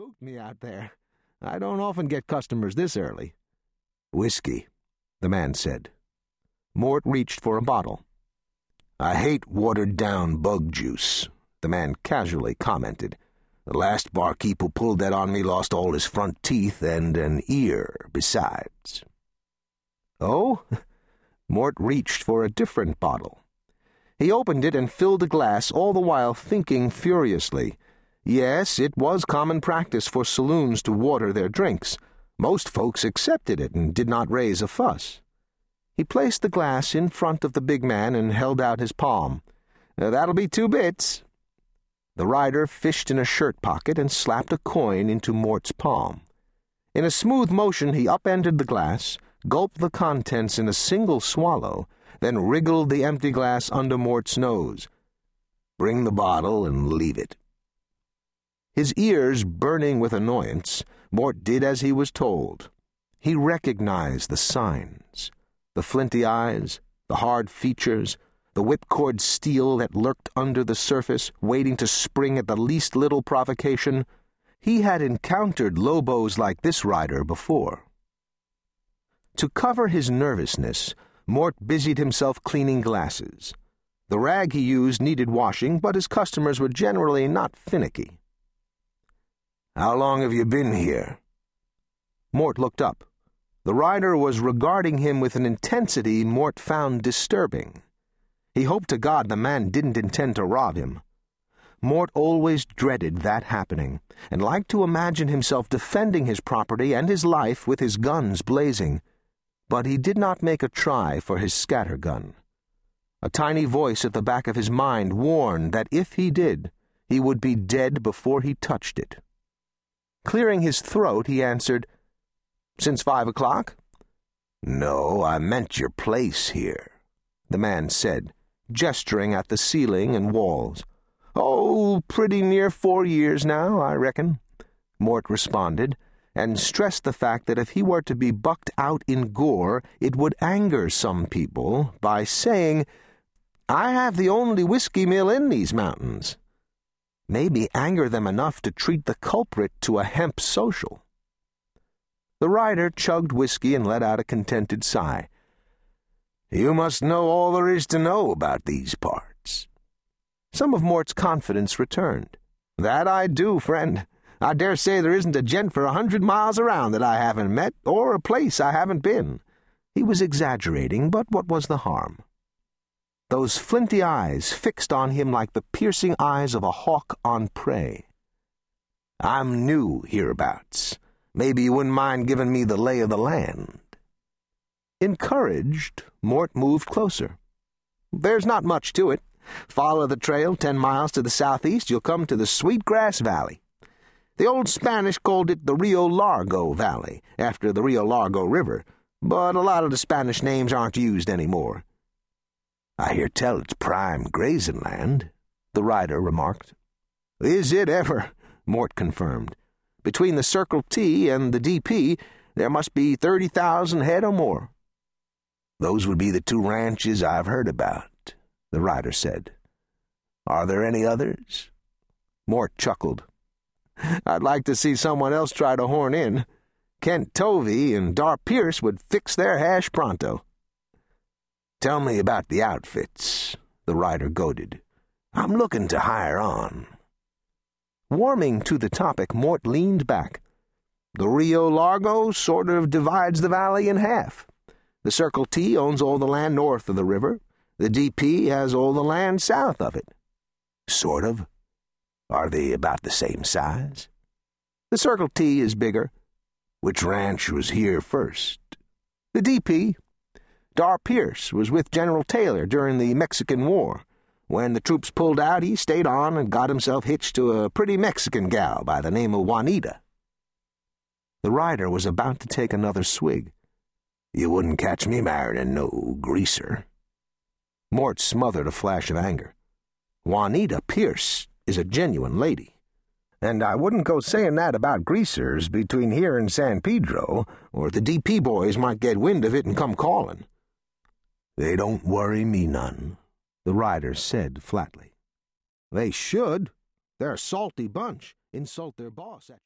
spooked me out there. I don't often get customers this early. Whiskey, the man said. Mort reached for a bottle. I hate watered down bug juice, the man casually commented. The last barkeep who pulled that on me lost all his front teeth and an ear besides. Oh? Mort reached for a different bottle. He opened it and filled a glass, all the while thinking furiously. Yes, it was common practice for saloons to water their drinks. Most folks accepted it and did not raise a fuss. He placed the glass in front of the big man and held out his palm. That'll be two bits. The rider fished in a shirt pocket and slapped a coin into Mort's palm. In a smooth motion, he upended the glass, gulped the contents in a single swallow, then wriggled the empty glass under Mort's nose. Bring the bottle and leave it. His ears burning with annoyance, Mort did as he was told. He recognized the signs the flinty eyes, the hard features, the whipcord steel that lurked under the surface, waiting to spring at the least little provocation. He had encountered Lobos like this rider before. To cover his nervousness, Mort busied himself cleaning glasses. The rag he used needed washing, but his customers were generally not finicky. How long have you been here? Mort looked up. The rider was regarding him with an intensity Mort found disturbing. He hoped to God the man didn't intend to rob him. Mort always dreaded that happening, and liked to imagine himself defending his property and his life with his guns blazing. But he did not make a try for his scatter gun. A tiny voice at the back of his mind warned that if he did, he would be dead before he touched it. Clearing his throat, he answered, Since five o'clock? No, I meant your place here, the man said, gesturing at the ceiling and walls. Oh, pretty near four years now, I reckon, Mort responded and stressed the fact that if he were to be bucked out in gore, it would anger some people by saying, I have the only whiskey mill in these mountains. Maybe anger them enough to treat the culprit to a hemp social. The rider chugged whiskey and let out a contented sigh. You must know all there is to know about these parts. Some of Mort's confidence returned. That I do, friend. I dare say there isn't a gent for a hundred miles around that I haven't met, or a place I haven't been. He was exaggerating, but what was the harm? Those flinty eyes fixed on him like the piercing eyes of a hawk on prey. I'm new hereabouts. Maybe you wouldn't mind giving me the lay of the land. Encouraged, Mort moved closer. There's not much to it. Follow the trail ten miles to the southeast, you'll come to the Sweetgrass Valley. The old Spanish called it the Rio Largo Valley, after the Rio Largo River, but a lot of the Spanish names aren't used anymore. I hear tell it's prime grazing land, the rider remarked. Is it ever? Mort confirmed. Between the Circle T and the DP, there must be 30,000 head or more. Those would be the two ranches I've heard about, the rider said. Are there any others? Mort chuckled. I'd like to see someone else try to horn in. Kent Tovey and Dar Pierce would fix their hash pronto. Tell me about the outfits, the rider goaded. I'm looking to hire on. Warming to the topic, Mort leaned back. The Rio Largo sort of divides the valley in half. The Circle T owns all the land north of the river. The DP has all the land south of it. Sort of. Are they about the same size? The Circle T is bigger. Which ranch was here first? The DP. Dar Pierce was with General Taylor during the Mexican War. When the troops pulled out, he stayed on and got himself hitched to a pretty Mexican gal by the name of Juanita. The rider was about to take another swig. You wouldn't catch me marrying no greaser. Mort smothered a flash of anger. Juanita Pierce is a genuine lady. And I wouldn't go saying that about greasers between here and San Pedro, or the DP boys might get wind of it and come calling. They don't worry me none, the rider said flatly. They should. They're a salty bunch. Insult their boss at